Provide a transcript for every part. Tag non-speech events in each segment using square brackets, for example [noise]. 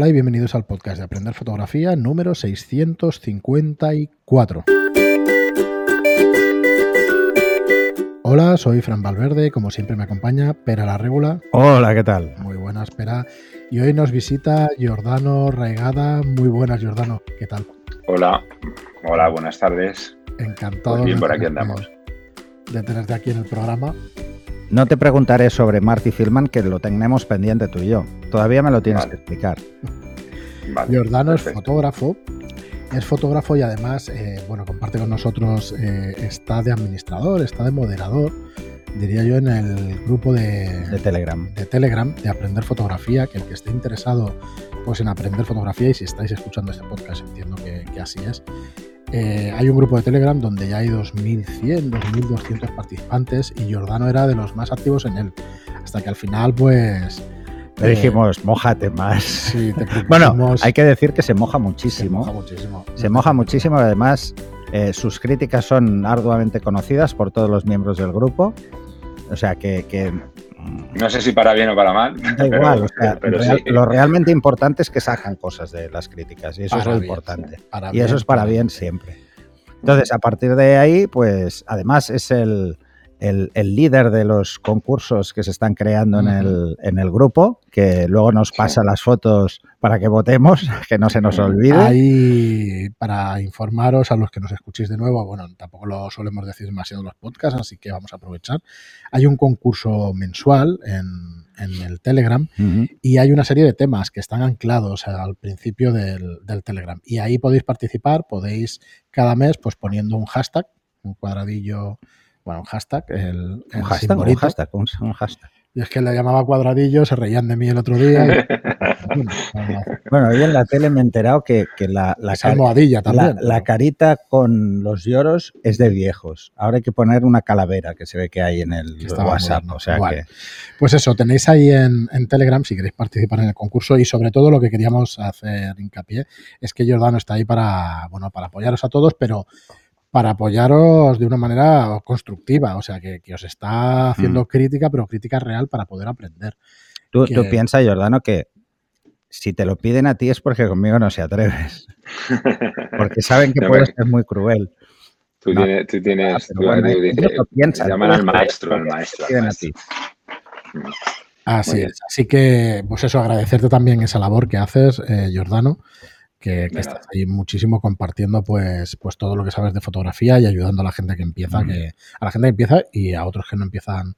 Hola y bienvenidos al podcast de Aprender Fotografía número 654. Hola, soy Fran Valverde, como siempre me acompaña Pera la Regula. Hola, ¿qué tal? Muy buenas, Pera. Y hoy nos visita Giordano Raigada. Muy buenas, Giordano. ¿Qué tal? Hola, hola, buenas tardes. Encantado. Pues bien, por aquí andamos. De tenerte aquí en el programa. No te preguntaré sobre Marty Filman, que lo tenemos pendiente tú y yo. Todavía me lo tienes que explicar. Vale, Giordano es fotógrafo. Es fotógrafo y además, eh, bueno, comparte con nosotros, eh, está de administrador, está de moderador, diría yo, en el grupo de, Telegram. De Telegram, de Aprender Fotografía, que el que esté interesado pues en aprender fotografía, y si estáis escuchando este podcast, entiendo que, que así es, eh, hay un grupo de Telegram donde ya hay 2.100, 2.200 participantes y Giordano era de los más activos en él. Hasta que al final, pues... Le dijimos, mojate más. [laughs] bueno, hay que decir que se moja muchísimo. Se moja muchísimo. Se moja muchísimo. Además, eh, sus críticas son arduamente conocidas por todos los miembros del grupo. O sea que no sé si para bien o para mal. Da igual, lo realmente importante es que sacan cosas de las críticas y eso es lo importante. y eso es para bien siempre. Entonces, a partir de ahí, pues además es el, el, líder de los concursos que se están creando en, el, en el grupo, que luego nos pasa las fotos para que votemos, [laughs] que no se nos olvide. Ahí, para informaros a los que nos escuchéis de nuevo, bueno, tampoco lo solemos decir demasiado en los podcasts, así que vamos a aprovechar. Hay un concurso mensual en, en el Telegram y hay una serie de temas que están anclados al principio del, del, Telegram. Y ahí podéis participar, podéis cada mes, pues poniendo un hashtag, un cuadradillo bueno, un hashtag, el, ¿Un, hashtag un hashtag, un, hashtag. Y es que le llamaba cuadradillo, se reían de mí el otro día. [laughs] bueno, hoy en la tele me he enterado que, la, la, también, la, carita con los lloros es de viejos. Ahora hay que poner una calavera que se ve que hay en el WhatsApp. O sea que... Pues eso, tenéis ahí en, en, Telegram si queréis participar en el concurso y sobre todo lo que queríamos hacer hincapié es que Jordano está ahí para, bueno, para apoyaros a todos, pero para apoyaros de una manera constructiva, o sea, que, os está haciendo mm. crítica, pero crítica real para poder aprender. Tú, piensas, Jordano, que si te lo piden a ti es porque conmigo no se atreves. [laughs] Porque saben que puedes ser muy cruel. Tú tienes, tú tienes, llaman al maestro, al maestro. Así es. Así que, pues eso, agradecerte también esa labor que haces, eh, Jordano que, estás ahí muchísimo compartiendo pues, pues todo lo que sabes de fotografía y ayudando a la gente que empieza, que, a la gente que empieza y a otros que no empiezan,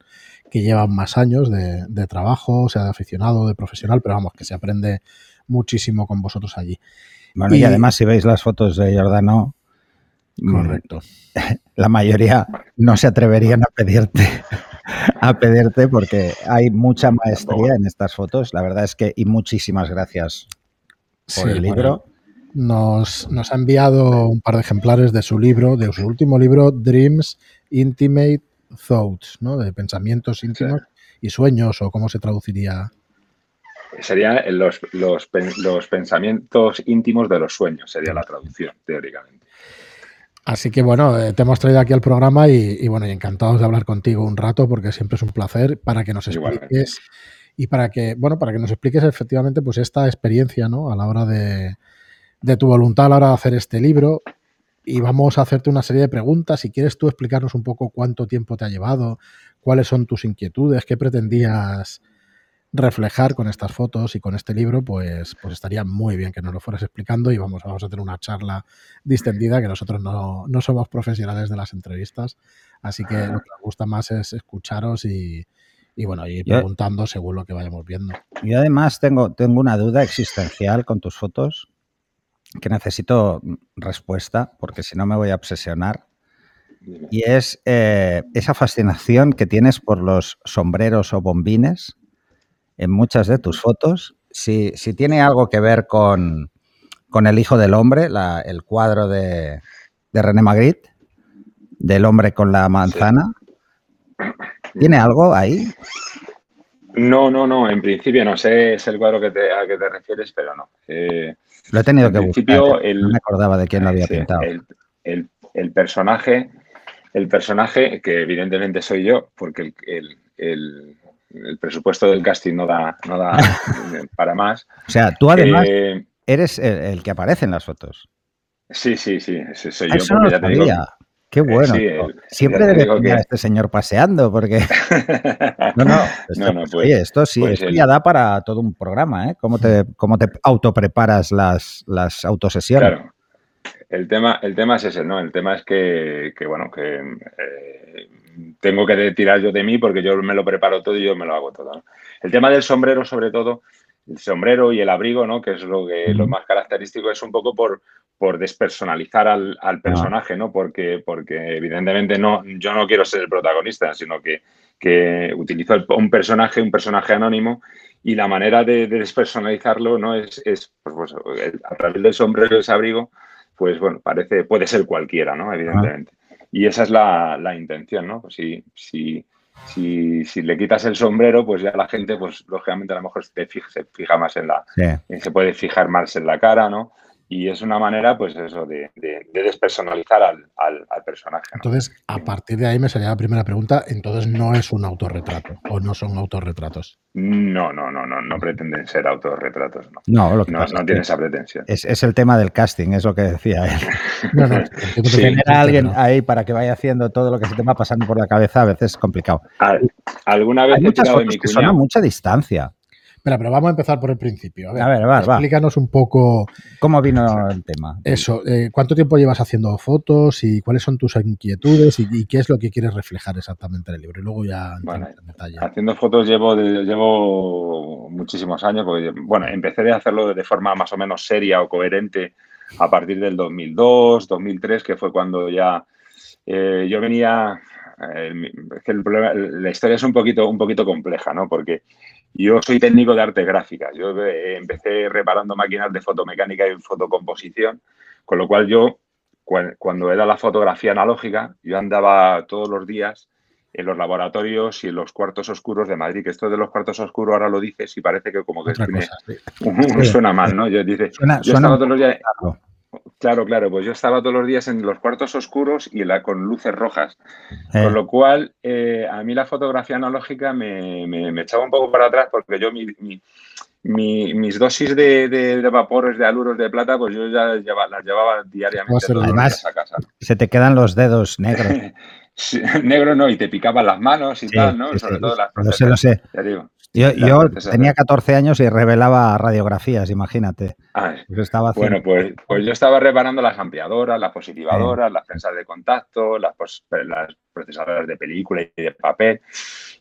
que llevan más años de, trabajo, sea de aficionado, de profesional, pero vamos, que se aprende muchísimo con vosotros allí. Bueno, y, además si veis las fotos de Jordano, mm, correcto. [laughs] La mayoría no se atreverían a pedirte [laughs] a pedirte porque hay mucha maestría en estas fotos. La verdad es que y muchísimas gracias por el libro. Nos, ha enviado un par de ejemplares de su libro, de su último libro, Dreams Intimate Thoughts, ¿no? De pensamientos íntimos y sueños, o cómo se traduciría. Sería los, los, pensamientos íntimos de los sueños, sería la traducción, teóricamente. Así que bueno, eh, te hemos traído aquí al programa y, bueno, y encantados de hablar contigo un rato porque siempre es un placer para que nos expliques y para que, bueno, para que nos expliques efectivamente pues esta experiencia, ¿no? A la hora de, de tu voluntad a la hora de hacer este libro y vamos a hacerte una serie de preguntas. Si quieres tú explicarnos un poco cuánto tiempo te ha llevado, cuáles son tus inquietudes, qué pretendías reflejar con estas fotos y con este libro, pues, pues estaría muy bien que nos lo fueras explicando y vamos, vamos a tener una charla distendida, que nosotros no, no somos profesionales de las entrevistas, así que lo que nos gusta más es escucharos y, y bueno, ir preguntando según lo que vayamos viendo. Y además tengo, tengo una duda existencial con tus fotos que necesito respuesta, porque si no me voy a obsesionar. Y es eh, esa fascinación que tienes por los sombreros o bombines en muchas de tus fotos. Si, si tiene algo que ver con, con El Hijo del Hombre, la, el cuadro de, de, René Magritte, del hombre con la manzana. ¿Tiene algo ahí? No, no, no. En principio no sé es el cuadro que te, a que te refieres, pero no. Eh, lo he tenido que buscar. no me acordaba de quién lo había pintado. El, personaje, el personaje, que evidentemente soy yo, porque el, el presupuesto del casting no da, no da [laughs] para más. O sea, tú además eh, eres el, que aparece en las fotos. Sí, sí, sí, soy yo. Porque ya te digo, Qué eh, bueno. Siempre debe tener a este señor paseando, porque. [laughs] no, no, esto, pues, oye, esto sí, pues esto ya da para todo un programa, ¿eh? ¿Cómo te, cómo te autopreparas las, las autosesiones? Claro. El tema, el tema es ese, ¿no? El tema es que, bueno, que eh, tengo que tirar yo de mí porque yo me lo preparo todo y yo me lo hago todo. El tema del sombrero, sobre todo, el sombrero y el abrigo, ¿no? Que es lo que lo más característico, es un poco por, por despersonalizar al, ah. personaje, ¿no? Porque, porque evidentemente no, yo no quiero ser el protagonista, sino que, que utilizo un personaje, un personaje anónimo, y la manera de, despersonalizarlo, ¿no? Es, es pues, pues, a través del sombrero y ese abrigo, pues bueno, parece, puede ser cualquiera, ¿no? Evidentemente. Y esa es la, la intención, ¿no? Pues si, si, si, si, le quitas el sombrero, pues ya la gente, pues lógicamente a lo mejor se fija, se fija más en la, se puede fijar más en la cara, ¿no? Y es una manera, pues eso, de, despersonalizar al, personaje. Entonces, a partir de ahí me salía la primera pregunta, entonces no es un autorretrato o no son autorretratos. No, no, no, no, no pretenden ser autorretratos, no. No, lo que no, no tiene esa pretensión. Es, el tema del casting, es lo que decía él. [laughs] no, no, tener a alguien ahí para que vaya haciendo todo lo que se te va pasando por la cabeza a veces es complicado. ¿Alguna vez Hay muchas fotos que son a mucha distancia. Espera, pero vamos a empezar por el principio. A ver, explícanos un poco. ¿Cómo vino el tema? Eso, eh, ¿cuánto tiempo llevas haciendo fotos y cuáles son tus inquietudes y, qué es lo que quieres reflejar exactamente en el libro? Y luego ya bueno, en detalle. Haciendo fotos llevo, llevo muchísimos años, porque, bueno, empecé a hacerlo de forma más o menos seria o coherente a partir del 2002, 2003, que fue cuando ya eh, yo venía. Eh, el problema, la historia es un poquito, un poquito compleja, ¿no? Porque yo soy técnico de arte gráfica. Yo eh, empecé reparando máquinas de fotomecánica y fotocomposición, con lo cual yo, cuando era la fotografía analógica, yo andaba todos los días en los laboratorios y en los cuartos oscuros de Madrid. Que esto de los cuartos oscuros ahora lo dices y parece que como que [laughs] suena mal, ¿no? Yo, dice, yo estaba todos los días... Claro, claro, pues yo estaba todos los días en los cuartos oscuros y la, con luces rojas, con eh. lo cual eh, a mí la fotografía analógica me, echaba un poco para atrás porque yo mis dosis de, vapores de aluros de plata, pues yo ya las llevaba diariamente Además, a casa. Se te quedan los dedos negros. [laughs] negro no, y te picaban las manos y tal, ¿no? Sobre todo las... Lo sé, lo sé. Ya digo. Yo, tenía 14 años y revelaba radiografías, imagínate. Ah, estaba bueno, pues, pues, yo estaba reparando las ampliadoras, las positivadoras, las prensas de contacto, las, las, procesadoras de película y de papel.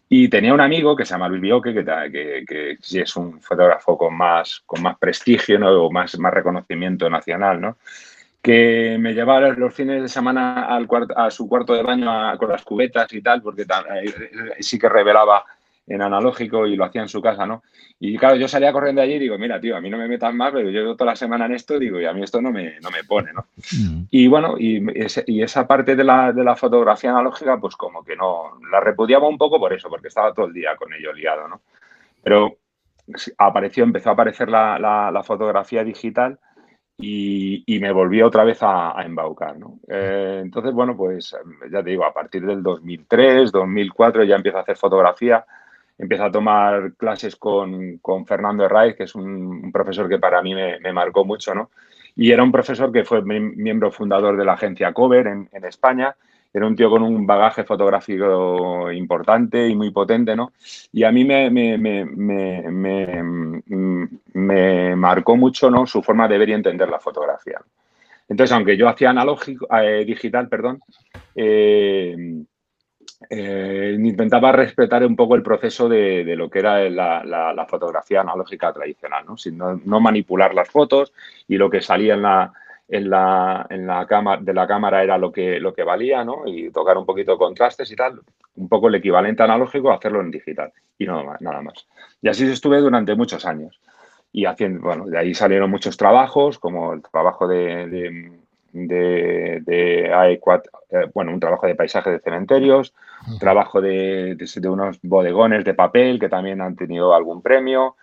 Y tenía un amigo que se llama Luis Bioque, que, que, que sí es un fotógrafo con más, con más prestigio ¿no? o más, más reconocimiento nacional, ¿no? que me llevaba los fines de semana al a su cuarto de baño con las cubetas y tal, porque eh, sí que revelaba en analógico y lo hacía en su casa, ¿no? Y claro, yo salía corriendo allí y digo, mira, tío, a mí no me metan más, pero yo toda la semana en esto, digo, y a mí esto no me, no me pone, ¿no? Mm. Y bueno, y, y, esa parte de la, de la fotografía analógica, pues como que no, la repudiaba un poco por eso, porque estaba todo el día con ello liado, ¿no? Pero apareció, empezó a aparecer la, la, fotografía digital y, y, me volví otra vez a, embaucar, ¿no? Eh, entonces, bueno, pues ya te digo, a partir del 2003, 2004 ya empiezo a hacer fotografía empiezo a tomar clases con, con Fernando Herraiz, que es un, profesor que para mí me, marcó mucho, ¿no? Y era un profesor que fue miembro fundador de la agencia Cover en, en, España. Era un tío con un bagaje fotográfico importante y muy potente, ¿no? Y a mí me, me, me marcó mucho, ¿no? Su forma de ver y entender la fotografía. Entonces, aunque yo hacía analógico, eh, digital, perdón, eh, eh, intentaba respetar un poco el proceso de, lo que era la, fotografía analógica tradicional, ¿no? Sin no, manipular las fotos y lo que salía en la, en la, en la cámara, de la cámara era lo que, lo que valía, ¿no? Y tocar un poquito de contrastes y tal, un poco el equivalente analógico, hacerlo en digital y no, nada más. Y así estuve durante muchos años. Y haciendo, bueno, de ahí salieron muchos trabajos, como el trabajo de de, de eh, bueno, un trabajo de paisaje de cementerios, un trabajo de, de, unos bodegones de papel que también han tenido algún premio,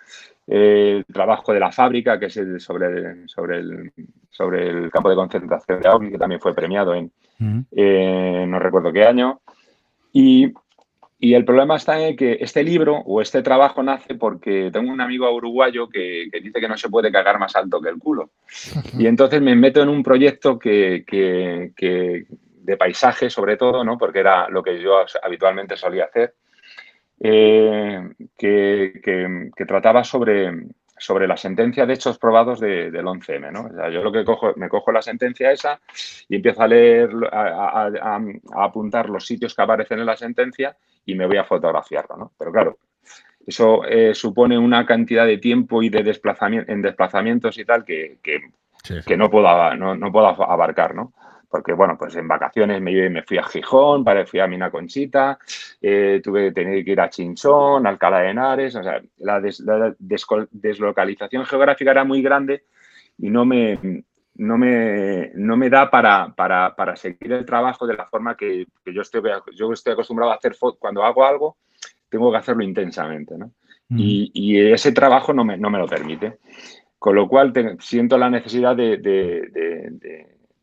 el trabajo de la fábrica, que es el, sobre, el, sobre, el, sobre el campo de concentración de Audi, que también fue premiado en, no recuerdo qué año. Y y el problema está en que este libro o este trabajo nace porque tengo un amigo uruguayo que, dice que no se puede cagar más alto que el culo. [laughs] Y entonces me meto en un proyecto que, de paisaje sobre todo, ¿no? porque era lo que yo habitualmente solía hacer, eh, que, trataba sobre, sobre la sentencia de hechos probados del 11M. ¿no? O sea, yo lo que cojo, me cojo la sentencia esa y empiezo a leer, a, apuntar los sitios que aparecen en la sentencia y me voy a fotografiarlo. ¿no? Pero claro, eso eh, supone una cantidad de tiempo y de desplazamiento, en desplazamientos y tal que, que, no, puedo, no, no puedo abarcar. ¿no? porque bueno, pues en vacaciones me, me fui a Gijón, fui a Mina Conchita, eh, tuve que tener que ir a Chinchón, Alcalá de Henares, o sea, la, deslocalización geográfica era muy grande y no me, no me, no me da para, para, seguir el trabajo de la forma que, yo, estoy, yo estoy acostumbrado a hacer cuando hago algo, tengo que hacerlo intensamente, ¿no? Mm. Y, ese trabajo no me, no me, lo permite. Con lo cual siento la necesidad de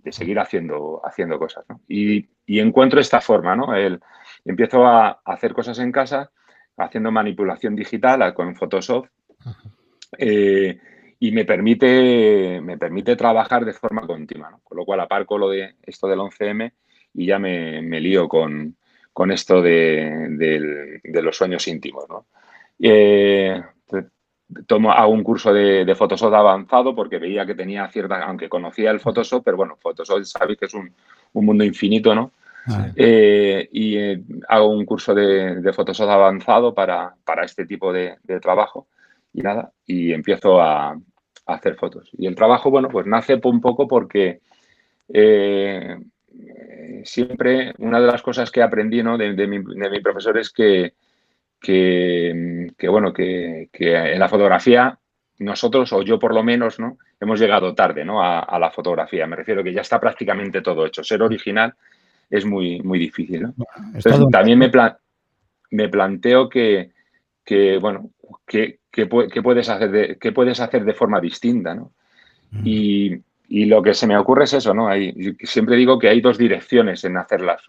de seguir haciendo, haciendo cosas. Y, encuentro esta forma, ¿no? El, empiezo a hacer cosas en casa haciendo manipulación digital con Photoshop eh, y me permite, me permite trabajar de forma continua, con lo cual aparco lo de esto del 11M y ya me, lío con, esto de, los sueños íntimos. ¿no? Eh, tomo, hago un curso de, Photoshop avanzado porque veía que tenía cierta, aunque conocía el Photoshop, pero bueno, Photoshop sabéis que es un, mundo infinito, ¿no? Eh, y eh, hago un curso de, Photoshop avanzado para, este tipo de, trabajo y nada, y empiezo a, hacer fotos. Y el trabajo, bueno, pues nace un poco porque eh, siempre una de las cosas que aprendí ¿no? de, mi, de mi profesor es que que, bueno, que, en la fotografía nosotros, o yo por lo menos, ¿no? Hemos llegado tarde, ¿no? A, la fotografía. Me refiero que ya está prácticamente todo hecho. Ser original es muy, muy difícil, ¿no? también me, me planteo que, bueno, que, puedes hacer de, qué puedes hacer de forma distinta, ¿no? Y, lo que se me ocurre es eso, ¿no? Hay, siempre digo que hay dos direcciones en hacerlas,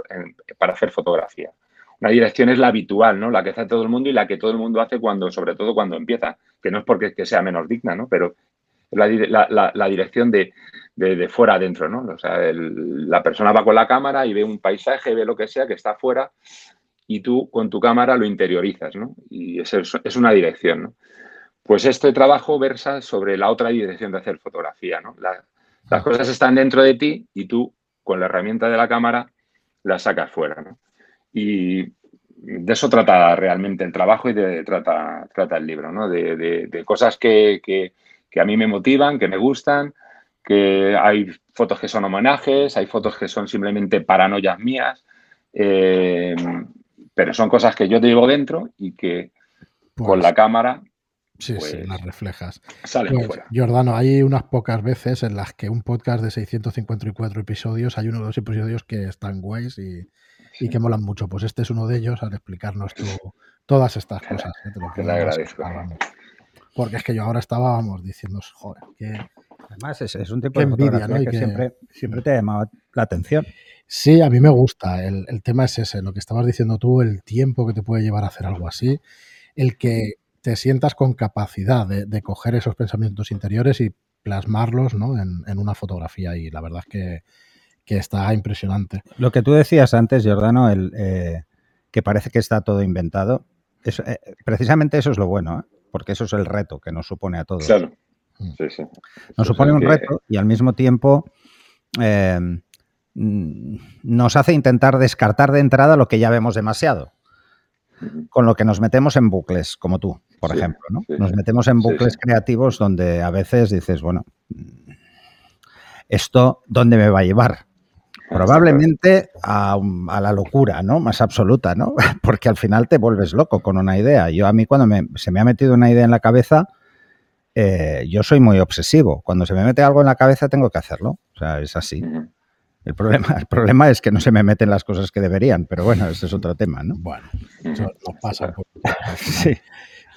para hacer fotografía. Una dirección es la habitual, ¿no? La que hace todo el mundo y la que todo el mundo hace cuando, sobre todo cuando empieza, que no es porque que sea menos digna, ¿no? Pero la, la, dirección de, de, fuera adentro, ¿no? O sea, la persona va con la cámara y ve un paisaje, ve lo que sea que está afuera y tú con tu cámara lo interiorizas, ¿no? Y es, es una dirección, ¿no? Pues este trabajo versa sobre la otra dirección de hacer fotografía, ¿no? las cosas están dentro de ti y tú con la herramienta de la cámara las sacas fuera, ¿no? Y de eso trata realmente el trabajo y de, trata, trata el libro, ¿no? De, cosas que, a mí me motivan, que me gustan, que hay fotos que son homenajes, hay fotos que son simplemente paranoias mías, eh, pero son cosas que yo te llevo dentro y que con pues la cámara Sí, sí, las pues, reflejas. Salen pues, fuera. Jordano, hay unas pocas veces en las que un podcast de 654 episodios, hay uno o dos episodios que están guays y, y que molan mucho. Pues este es uno de ellos al explicarnos todas estas cosas. te lo agradezco. Porque es que yo ahora estábamos diciendo, joder, que... Además, es, un tipo de envidia, ¿no? que, siempre, siempre te ha llamado la atención. Sí, a mí me gusta. El, tema es ese, lo que estabas diciendo tú, el tiempo que te puede llevar a hacer algo así, el que te sientas con capacidad de, coger esos pensamientos interiores y plasmarlos ¿no? en, en, una fotografía. Y la verdad es que, que está impresionante. Lo que tú decías antes, Giordano, el, eh, que parece que está todo inventado, es, eh, precisamente eso es lo bueno, ¿eh? porque eso es el reto que nos supone a todos. Claro. Mm. Sí, sí. Nos supone un reto y al mismo tiempo nos hace intentar descartar de entrada lo que ya vemos demasiado. Con lo que nos metemos en bucles, como tú, por ejemplo. ¿no? Nos metemos en bucles creativos donde a veces dices, bueno, ¿esto dónde me va a llevar? Probablemente a, la locura, ¿no? Más absoluta, ¿no? [laughs] Porque al final te vuelves loco con una idea. Yo a mí cuando se me ha metido una idea en la cabeza, eh, yo soy muy obsesivo. Cuando se me mete algo en la cabeza tengo que hacerlo. O sea, es así. El problema, el problema es que no se me meten las cosas que deberían, pero bueno, ese es otro tema, ¿no? Bueno, eso nos pasa. sí.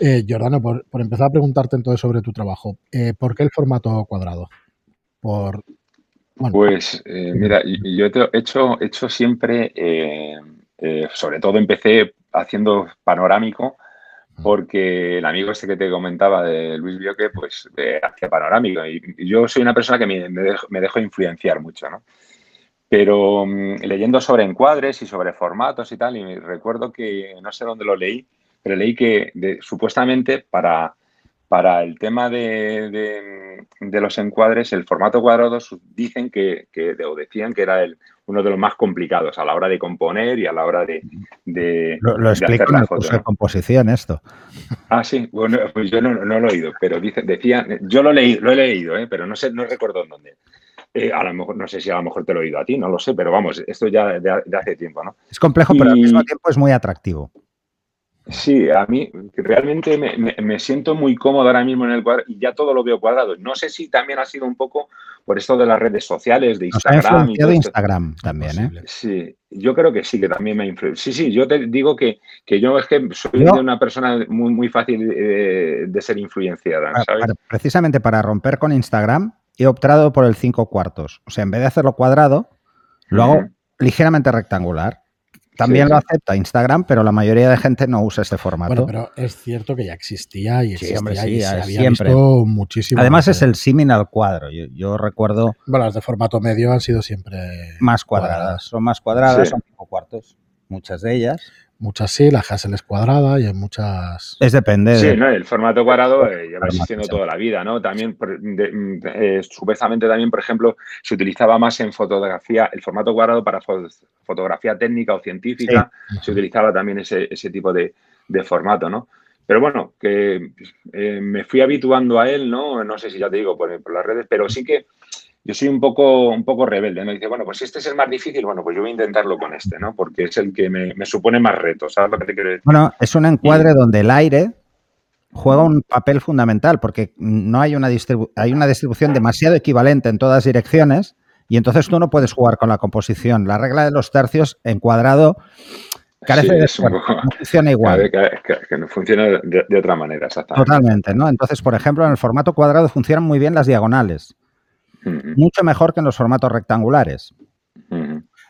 Eh, Jordano, por, empezar a preguntarte entonces sobre tu trabajo, eh, ¿por qué el formato cuadrado? Por, pues eh, mira, yo he hecho, hecho siempre, eh, eh, sobre todo empecé haciendo panorámico porque el amigo este que te comentaba de Luis Bioque, pues hacía panorámico y yo soy una persona que me, me, dejo, influenciar mucho, ¿no? Pero mm, leyendo sobre encuadres y sobre formatos y tal, y recuerdo que, no sé dónde lo leí, pero leí que supuestamente para para el tema de, los encuadres, el formato cuadrado dicen que, o decían que era el, uno de los más complicados a la hora de componer y a la hora de, lo, lo explico en el curso de composición esto. Ah, sí, bueno, pues yo no, lo he oído, pero dice, decían, yo lo, leí, lo he leído, ¿eh? pero no sé, no recuerdo en dónde. Eh, a lo mejor, no sé si a lo mejor te lo he oído a ti, no lo sé, pero vamos, esto ya de, hace tiempo, ¿no? Es complejo, pero al mismo tiempo es muy atractivo. Sí, a mí realmente me, siento muy cómodo ahora mismo en el cuadrado y ya todo lo veo cuadrado. No sé si también ha sido un poco por esto de las redes sociales, de Instagram. y Instagram también, ¿eh? Sí, yo creo que sí, que también me ha influido. Sí, sí, yo te digo que, yo es que soy una persona muy, muy fácil eh, de, ser influenciada. precisamente para romper con Instagram he optado por el 5 cuartos. O sea, en vez de hacerlo cuadrado, lo hago ligeramente rectangular. También lo acepta Instagram, pero la mayoría de gente no usa este formato. Bueno, pero es cierto que ya existía y existía y se había visto muchísimo. Además es el símil al cuadro. Yo, recuerdo... Bueno, las de formato medio han sido siempre... Más cuadradas. Son más cuadradas, son cinco cuartos. Muchas de ellas. Muchas sí, la Hassel es cuadrada y en muchas... Es depende. Sí, ¿no? el formato cuadrado eh, lleva existiendo toda la vida, ¿no? También, eh, supuestamente también, por ejemplo, se utilizaba más en fotografía, el formato cuadrado para fotografía técnica o científica, se utilizaba también ese, tipo de, formato, ¿no? Pero bueno, que eh, me fui habituando a él, ¿no? No sé si ya te digo por las redes, pero sí que yo soy un poco, un poco rebelde, ¿no? dice, bueno, pues si este es el más difícil, bueno, pues yo voy a intentarlo con este, ¿no? Porque es el que me, supone más retos, ¿sabes lo que te quiero decir? Bueno, es un encuadre donde el aire juega un papel fundamental porque no hay una, hay una distribución demasiado equivalente en todas direcciones y entonces tú no puedes jugar con la composición. La regla de los tercios encuadrado carece de no funciona igual. [laughs] Que, no funciona de, de, otra manera, exactamente. Totalmente, ¿no? Entonces, por ejemplo, en el formato cuadrado funcionan muy bien las diagonales. Mucho mejor que en los formatos rectangulares.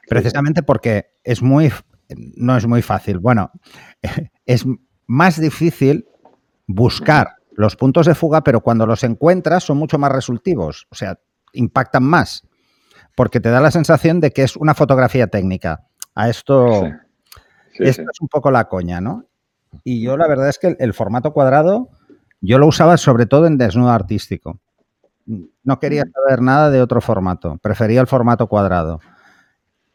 Precisamente porque es muy, no es muy fácil. Bueno, [laughs] es más difícil buscar los puntos de fuga, pero cuando los encuentras son mucho más resultivos, o sea, impactan más, porque te da la sensación de que es una fotografía técnica. A esto, esto es un poco la coña, ¿no? Y yo la verdad es que el formato cuadrado yo lo usaba sobre todo en desnudo artístico no quería saber nada de otro formato, prefería el formato cuadrado.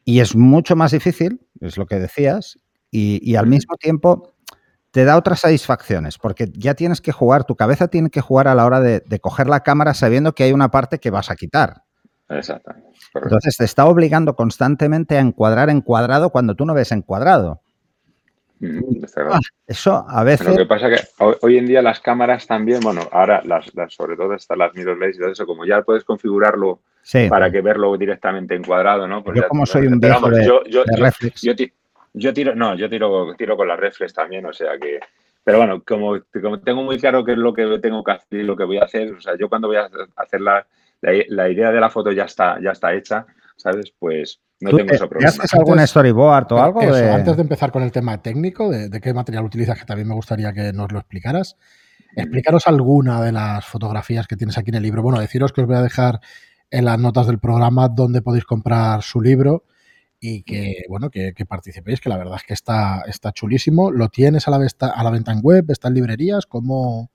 Y es mucho más difícil, es lo que decías, y, al mismo tiempo te da otras satisfacciones, porque ya tienes que jugar, tu cabeza tiene que jugar a la hora de, coger la cámara sabiendo que hay una parte que vas a quitar. Exactamente. Entonces te está obligando constantemente a encuadrar en cuadrado cuando tú no ves Ah, eso a veces. lo que pasa es que hoy en día las cámaras también, bueno, ahora las, sobre todo están las mirrorless y todo eso, como ya puedes configurarlo para que verlo directamente encuadrado, ¿no? Pues yo como soy un viejo de, yo, reflex. Yo, tiro, no, yo tiro, tiro con las reflex también, o sea que. Pero bueno, como, tengo muy claro qué es lo que tengo que hacer y lo que voy a hacer, o sea, yo cuando voy a hacer la, la, idea de la foto ya está, ya está hecha, ¿sabes? Pues no tengo ese problema. ¿Haces algún storyboard o algo? Antes de empezar con el tema técnico, de, qué material utilizas, que también me gustaría que nos lo explicaras, explícanos alguna de las fotografías que tienes aquí en el libro. Bueno, deciros que os voy a dejar en las notas del programa donde podéis comprar su libro y que, bueno, que, participéis, que la verdad es que está, está chulísimo. ¿Lo tienes a la, a la venta en web? ¿Está en librerías? ¿Cómo,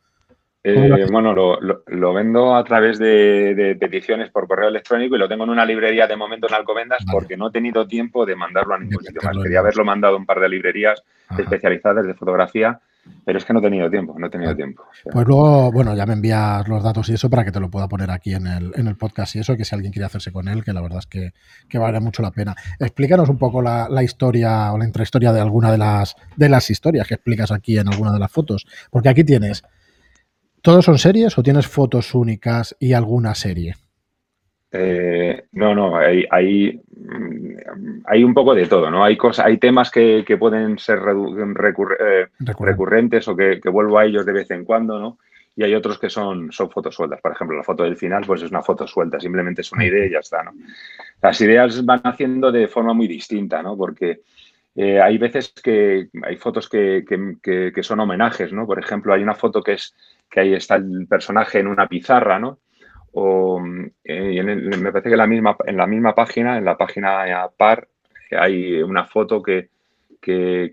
eh, bueno, lo, vendo a través de, peticiones por correo electrónico y lo tengo en una librería de momento en Alcobendas porque no he tenido tiempo de mandarlo a ningún sitio más. Quería haberlo mandado a un par de librerías especializadas de fotografía, pero es que no he tenido tiempo, no he tenido tiempo. Pues luego, bueno, ya me envías los datos y eso para que te lo pueda poner aquí en el, en el podcast y eso, que si alguien quiere hacerse con él, que la verdad es que, que vale mucho la pena. Explícanos un poco la, la, historia o la intrahistoria de alguna de las, de las historias que explicas aquí en alguna de las fotos, porque aquí tienes ¿Todos son series o tienes fotos únicas y alguna serie? Eh, no, no, hay, hay, mm, hay, un poco de todo, ¿no? Hay cosas, hay temas que, pueden ser eh, recurrentes o que, vuelvo a ellos de vez en cuando, ¿no? Y hay otros que son, son fotos sueltas. Por ejemplo, la foto del final, pues es una foto suelta, simplemente es una idea y ya está, ¿no? Las ideas van haciendo de forma muy distinta, ¿no? Porque eh, hay veces que hay fotos que, son homenajes, ¿no? Por ejemplo, hay una foto que es que ahí está el personaje en una pizarra, ¿no? O eh, me parece que en la, misma, en la misma página, en la página par, hay una foto que,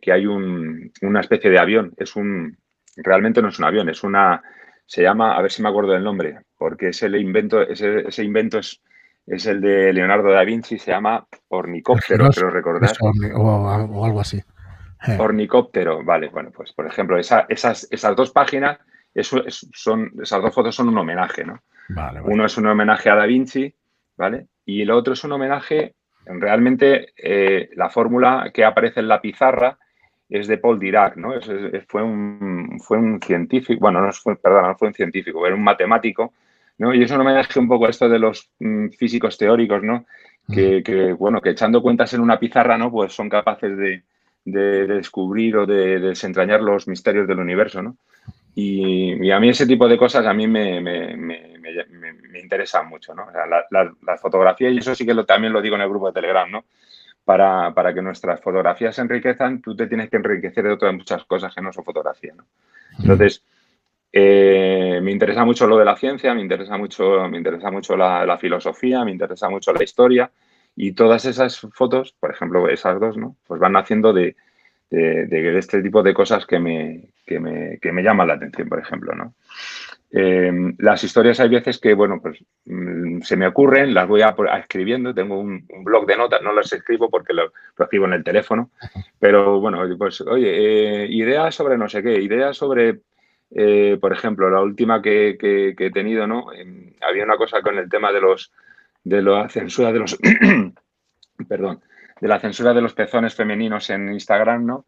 hay una especie de avión. Es un, realmente no es un avión, es una, se llama, a ver si me acuerdo del nombre, porque ese invento, ese invento es es el de Leonardo da Vinci, se llama Ornicóptero, creo recordar. O, algo así. Eh. Ornicóptero, vale, bueno, pues por ejemplo, esas, esas dos páginas, eso son, esas dos fotos son un homenaje, ¿no? Uno es un homenaje a Da Vinci, ¿vale? Y el otro es un homenaje, realmente eh, la fórmula que aparece en la pizarra es de Paul Dirac, ¿no? fue, un, fue un científico, bueno, no fue, perdón, no fue un científico, era un matemático ¿no? Y es un homenaje un poco esto de los mm, físicos teóricos, ¿no? Que, bueno, que echando cuentas en una pizarra, ¿no? Pues son capaces de, descubrir o de, desentrañar los misterios del universo, ¿no? Y, a mí ese tipo de cosas a mí me, me, me, interesan mucho, ¿no? la, fotografía, y eso sí que lo, también lo digo en el grupo de Telegram, ¿no? Para, para, que nuestras fotografías se enriquezcan, tú te tienes que enriquecer de otras muchas cosas que no son fotografía, ¿no? Entonces, eh, me interesa mucho lo de la ciencia, me interesa mucho, me interesa mucho la, filosofía, me interesa mucho la historia y todas esas fotos, por ejemplo, esas dos, ¿no? Pues van haciendo de, este tipo de cosas que me, que me, que me, llaman la atención, por ejemplo, ¿no? Eh, las historias hay veces que, bueno, pues mm, se me ocurren, las voy a, escribiendo, tengo un, blog de notas, no las escribo porque lo, escribo en el teléfono, pero bueno, pues oye, eh, ideas sobre no sé qué, ideas sobre eh, por ejemplo, la última que, he tenido, ¿no? había una cosa con el tema de los de la censura de los [clears throat] perdón, de la censura de los pezones femeninos en Instagram, ¿no?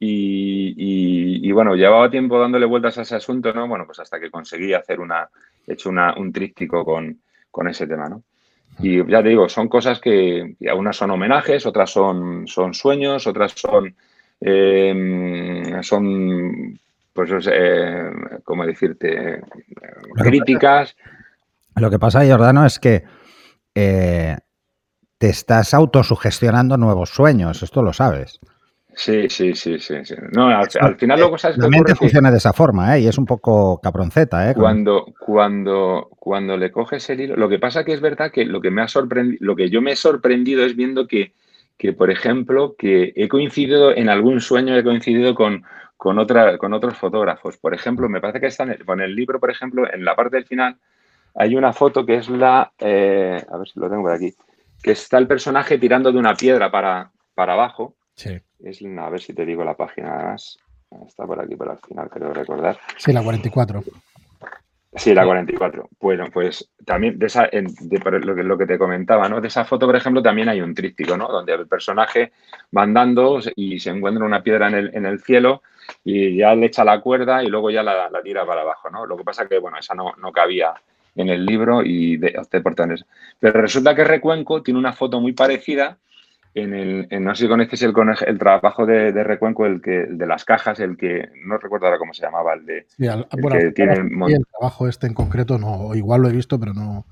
y, bueno, llevaba tiempo dándole vueltas a ese asunto, ¿no? Bueno, pues hasta que conseguí hacer una, hecho una, un tríptico con, ese tema, ¿no? Y ya te digo, son cosas que, algunas son homenajes, otras son, son sueños, otras son, eh, son pues, eh, ¿cómo decirte? Críticas. Lo que pasa, Jordano, es que eh, te estás autosugestionando nuevos sueños, esto lo sabes. Sí, sí, sí, sí. No, al, final luego sabes La mente funciona de esa forma, ¿eh? Y es un poco capronceta, ¿eh? Cuando, cuando, cuando le coges el hilo, lo que pasa que es verdad que lo que me ha sorprendido, lo que yo me he sorprendido es viendo que, que, por ejemplo, que he coincidido en algún sueño, he coincidido con, con, otra, con otros fotógrafos. Por ejemplo, me parece que está en el, con el libro, por ejemplo, en la parte del final hay una foto que es la, eh, a ver si lo tengo por aquí, que está el personaje tirando de una piedra para, para abajo. Sí. Es, a ver si te digo la página Está por aquí, por el final, creo recordar. Sí, la 44. Sí, la 44. Bueno, pues también de esa, de, lo, que, lo que te comentaba, ¿no? De esa foto, por ejemplo, también hay un tríptico, ¿no? Donde el personaje va andando y se encuentra una piedra en el, en el cielo y ya le echa la cuerda y luego ya la, tira para abajo, ¿no? Lo que pasa que, bueno, esa no, no cabía en el libro y de, de Pero resulta que Recuenco tiene una foto muy parecida en el, no sé si conoces el, el trabajo de, Recuenco, el que de las cajas, el que no recuerdo ahora cómo se llamaba, el de que tiene el, trabajo este en concreto no, igual lo he visto, pero no,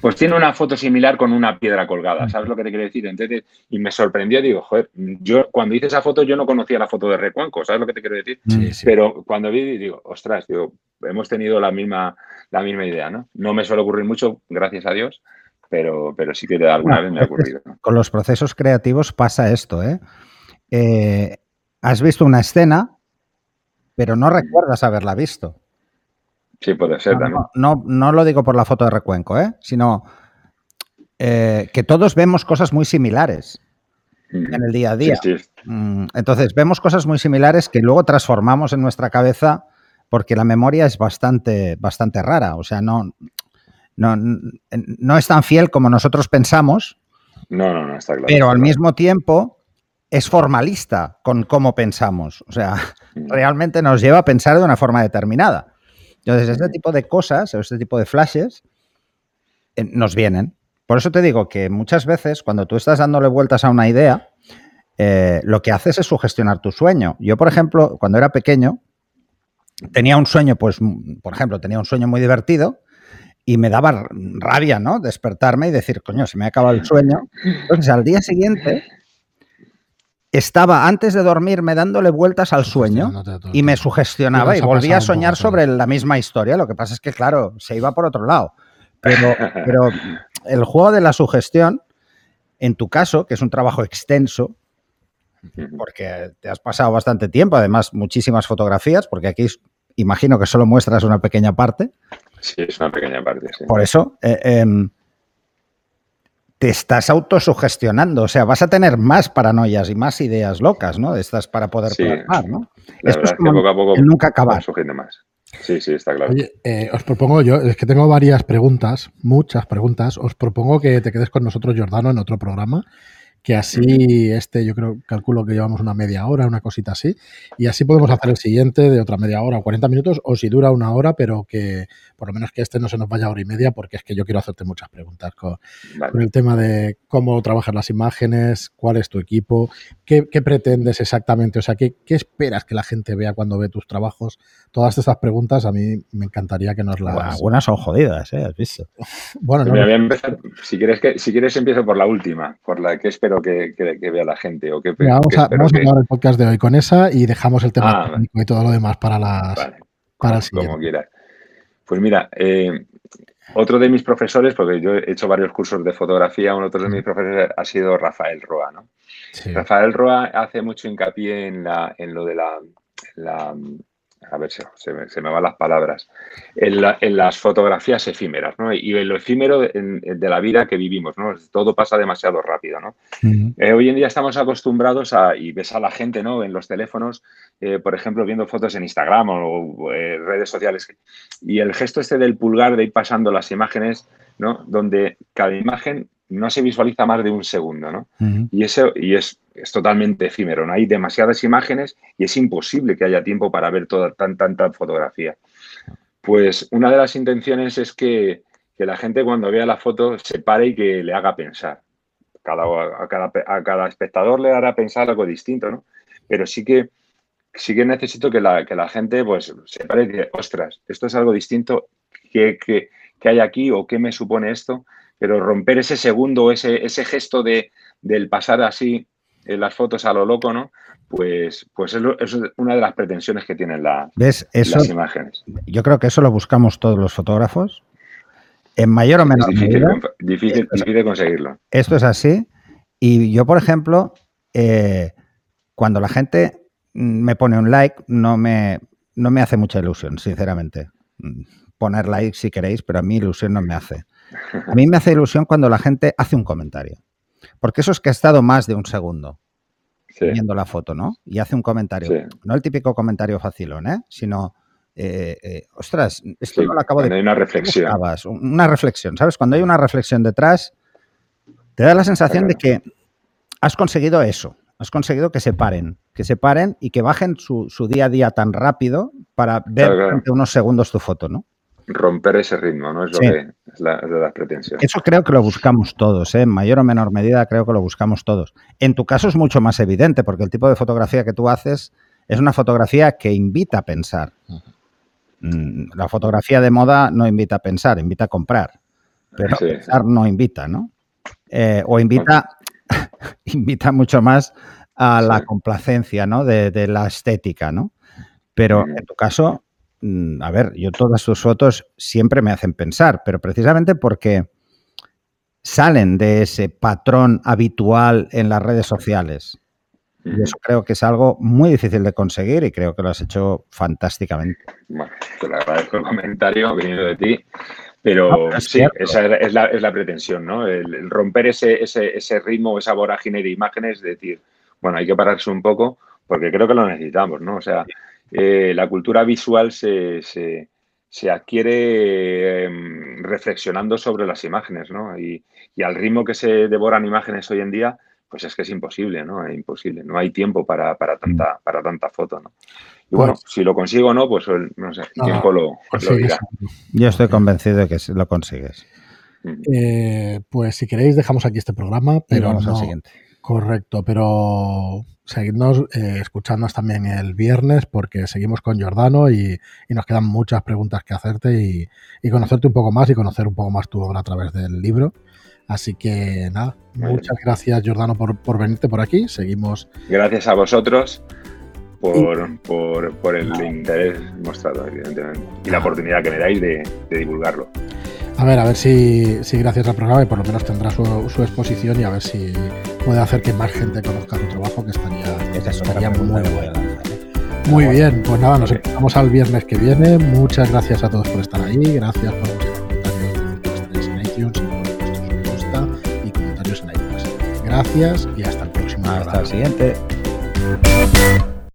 pues tiene una foto similar con una piedra colgada, ¿sabes lo que te quiero decir? Entonces, y me sorprendió, digo, joder, yo cuando hice esa foto yo no conocía la foto de Recuenco, ¿sabes lo que te quiero decir? Pero cuando vi, digo, ostras, digo, hemos tenido la misma, la misma idea, ¿no? No me suele ocurrir mucho, gracias a Dios, pero, pero sí que alguna vez me ha ocurrido. Con los procesos creativos pasa esto, ¿eh? ¿eh? Has visto una escena, pero no recuerdas haberla visto. Sí, puede ser también. No, no, lo digo por la foto de recuenco, ¿eh? sino eh, que todos vemos cosas muy similares en el día a día. Mm, entonces, vemos cosas muy similares que luego transformamos en nuestra cabeza porque la memoria es bastante, bastante rara. O sea, no, no, no es tan fiel como nosotros pensamos. No, no, no, está claro. Pero al mismo tiempo es formalista con cómo pensamos. O sea, mm. realmente nos lleva a pensar de una forma determinada. Entonces, este tipo de cosas o este tipo de flashes eh, nos vienen. Por eso te digo que muchas veces cuando tú estás dándole vueltas a una idea, eh, lo que haces es sugestionar tu sueño. Yo, por ejemplo, cuando era pequeño, tenía un sueño, pues, por ejemplo, tenía un sueño muy divertido y me daba rabia, ¿no? Despertarme y decir, coño, se me ha acabado el sueño. Entonces, al día siguiente, estaba antes de dormirme dándole vueltas al sueño y me sugestionaba y volvía a soñar sobre la misma historia. Lo que pasa es que, claro, se iba por otro lado. Pero, [laughs] pero el juego de la sugestión, en tu caso, que es un trabajo extenso, porque te has pasado bastante tiempo, además muchísimas fotografías, porque aquí imagino que solo muestras una pequeña parte. Sí, es una pequeña parte, sí. Por eso, eh, em, te estás autosugestionando, o sea, vas a tener más paranoias y más ideas locas, ¿no? De estas para poder plasmar, ¿no? Esto es, que poco a poco nunca acabar. más. Sí, sí, está claro. Oye, eh, os propongo yo, es que tengo varias preguntas, muchas preguntas. Os propongo que te quedes con nosotros, Jordano, en otro programa que así este yo creo, calculo que llevamos una media hora, una cosita así, y así podemos hacer el siguiente de otra media hora o 40 minutos, o si dura una hora, pero que por lo menos que este no se nos vaya hora y media, porque es que yo quiero hacerte muchas preguntas con, el tema de cómo trabajas las imágenes, cuál es tu equipo, qué, pretendes exactamente, o sea, ¿qué, ¿qué, esperas que la gente vea cuando ve tus trabajos. Todas estas preguntas a mí me encantaría que nos las... algunas son jodidas, ¿eh? Has visto. [laughs] bueno, no, voy a empezar, si quieres, que, si quieres empiezo por la última, por la que esperas que, vea la gente? O que, vamos a, vamos a acabar el podcast de hoy con esa y dejamos el tema ah, técnico y todo lo demás para las para el Como quieras. Pues mira, eh, otro de mis profesores, porque yo he hecho varios cursos de fotografía, uno de mis profesores ha sido Rafael Roa, ¿no? Rafael Roa hace mucho hincapié en, la, en lo de la a ver, se, se, me, van las palabras, en, las fotografías efímeras, ¿no? Y en lo efímero de, la vida que vivimos, ¿no? Todo pasa demasiado rápido, ¿no? Eh, hoy en día estamos acostumbrados a, y ves a la gente, ¿no? En los teléfonos, eh, por ejemplo, viendo fotos en Instagram o, eh, redes sociales, y el gesto este del pulgar de ir pasando las imágenes, ¿no? Donde cada imagen no se visualiza más de un segundo, ¿no? Y eso y es, es, totalmente efímero, ¿no? Hay demasiadas imágenes y es imposible que haya tiempo para ver toda tan, tanta fotografía. Pues una de las intenciones es que, la gente cuando vea la foto se pare y que le haga pensar. Cada, a, cada, a cada espectador le hará pensar algo distinto, ¿no? Pero sí que sí que necesito que la, que la gente pues se pare y diga, ostras, esto es algo distinto, ¿qué, qué, qué hay aquí o qué me supone esto? pero romper ese segundo, ese, ese gesto de, del pasar así las fotos a lo loco, ¿no? Pues, pues es, una de las pretensiones que tienen la, ¿Ves? las imágenes. Yo creo que eso lo buscamos todos los fotógrafos, en mayor o difícil, medida. Difícil, difícil, conseguirlo. Esto es así. Y yo, por ejemplo, eh, cuando la gente me pone un like, no me, no me hace mucha ilusión, sinceramente. Poner like si queréis, pero a mí ilusión no me hace. A mí me hace ilusión cuando la gente hace un comentario. Porque eso es que ha estado más de un segundo viendo la foto, ¿no? Y hace un comentario. No el típico comentario facilón, ¿eh? Sino, eh, eh, ostras, esto no lo acabo de... Hay una reflexión. Una reflexión, ¿sabes? Cuando hay una reflexión detrás, te da la sensación de que has conseguido eso. Has conseguido que se paren, que se paren y que bajen su, día a día tan rápido para ver unos segundos tu foto, ¿no? Romper ese ritmo, ¿no? Es lo que es la, de las pretensiones. Eso creo que lo buscamos todos, ¿eh? en mayor o menor medida creo que lo buscamos todos. En tu caso es mucho más evidente porque el tipo de fotografía que tú haces es una fotografía que invita a pensar. Mm, la fotografía de moda no invita a pensar, invita a comprar. Pero pensar no invita, ¿no? Eh, o invita, [laughs] invita mucho más a la complacencia, ¿no? De, de, la estética, ¿no? Pero en tu caso, a ver, yo todas sus fotos siempre me hacen pensar, pero precisamente porque salen de ese patrón habitual en las redes sociales. Y eso creo que es algo muy difícil de conseguir y creo que lo has hecho fantásticamente. Bueno, te lo agradezco el comentario venido de ti, pero sí, esa es la, pretensión, ¿no? El, romper ese, ese, ese ritmo, esa vorágine de imágenes, decir, bueno, hay que pararse un poco porque creo que lo necesitamos, ¿no? O sea, eh, la cultura visual se, se, adquiere em, reflexionando sobre las imágenes, ¿no? Y, al ritmo que se devoran imágenes hoy en día, pues es que es imposible, ¿no? Es imposible. No hay tiempo para, tanta, mm. para tanta foto, ¿no? Y bueno, pues si lo consigo o no, pues no sé, el tiempo lo, dirá. Yo estoy convencido de que lo consigues. Eh, pues si queréis, dejamos aquí este programa, pero vamos al siguiente. Correcto, pero seguidnos eh, escuchándonos también el viernes porque seguimos con Giordano y, nos quedan muchas preguntas que hacerte y, conocerte un poco más y conocer un poco más tu obra a través del libro. Así que nada, muchas gracias Jordano por, por venirte por aquí. Seguimos. Gracias a vosotros por, por, el interés mostrado, evidentemente, y la oportunidad que me dais de, divulgarlo. A ver, a ver si, si, gracias al programa por lo menos tendrá su, exposición y a ver si puede hacer que más gente conozca tu trabajo, que estaría, estaría muy, bueno. Muy bien, pues nada, nos empezamos al viernes que viene. Muchas gracias a todos por estar ahí, gracias por vuestros comentarios en iTunes y por vuestros me gusta y comentarios en iTunes. Gracias y hasta el próximo. Hasta el siguiente.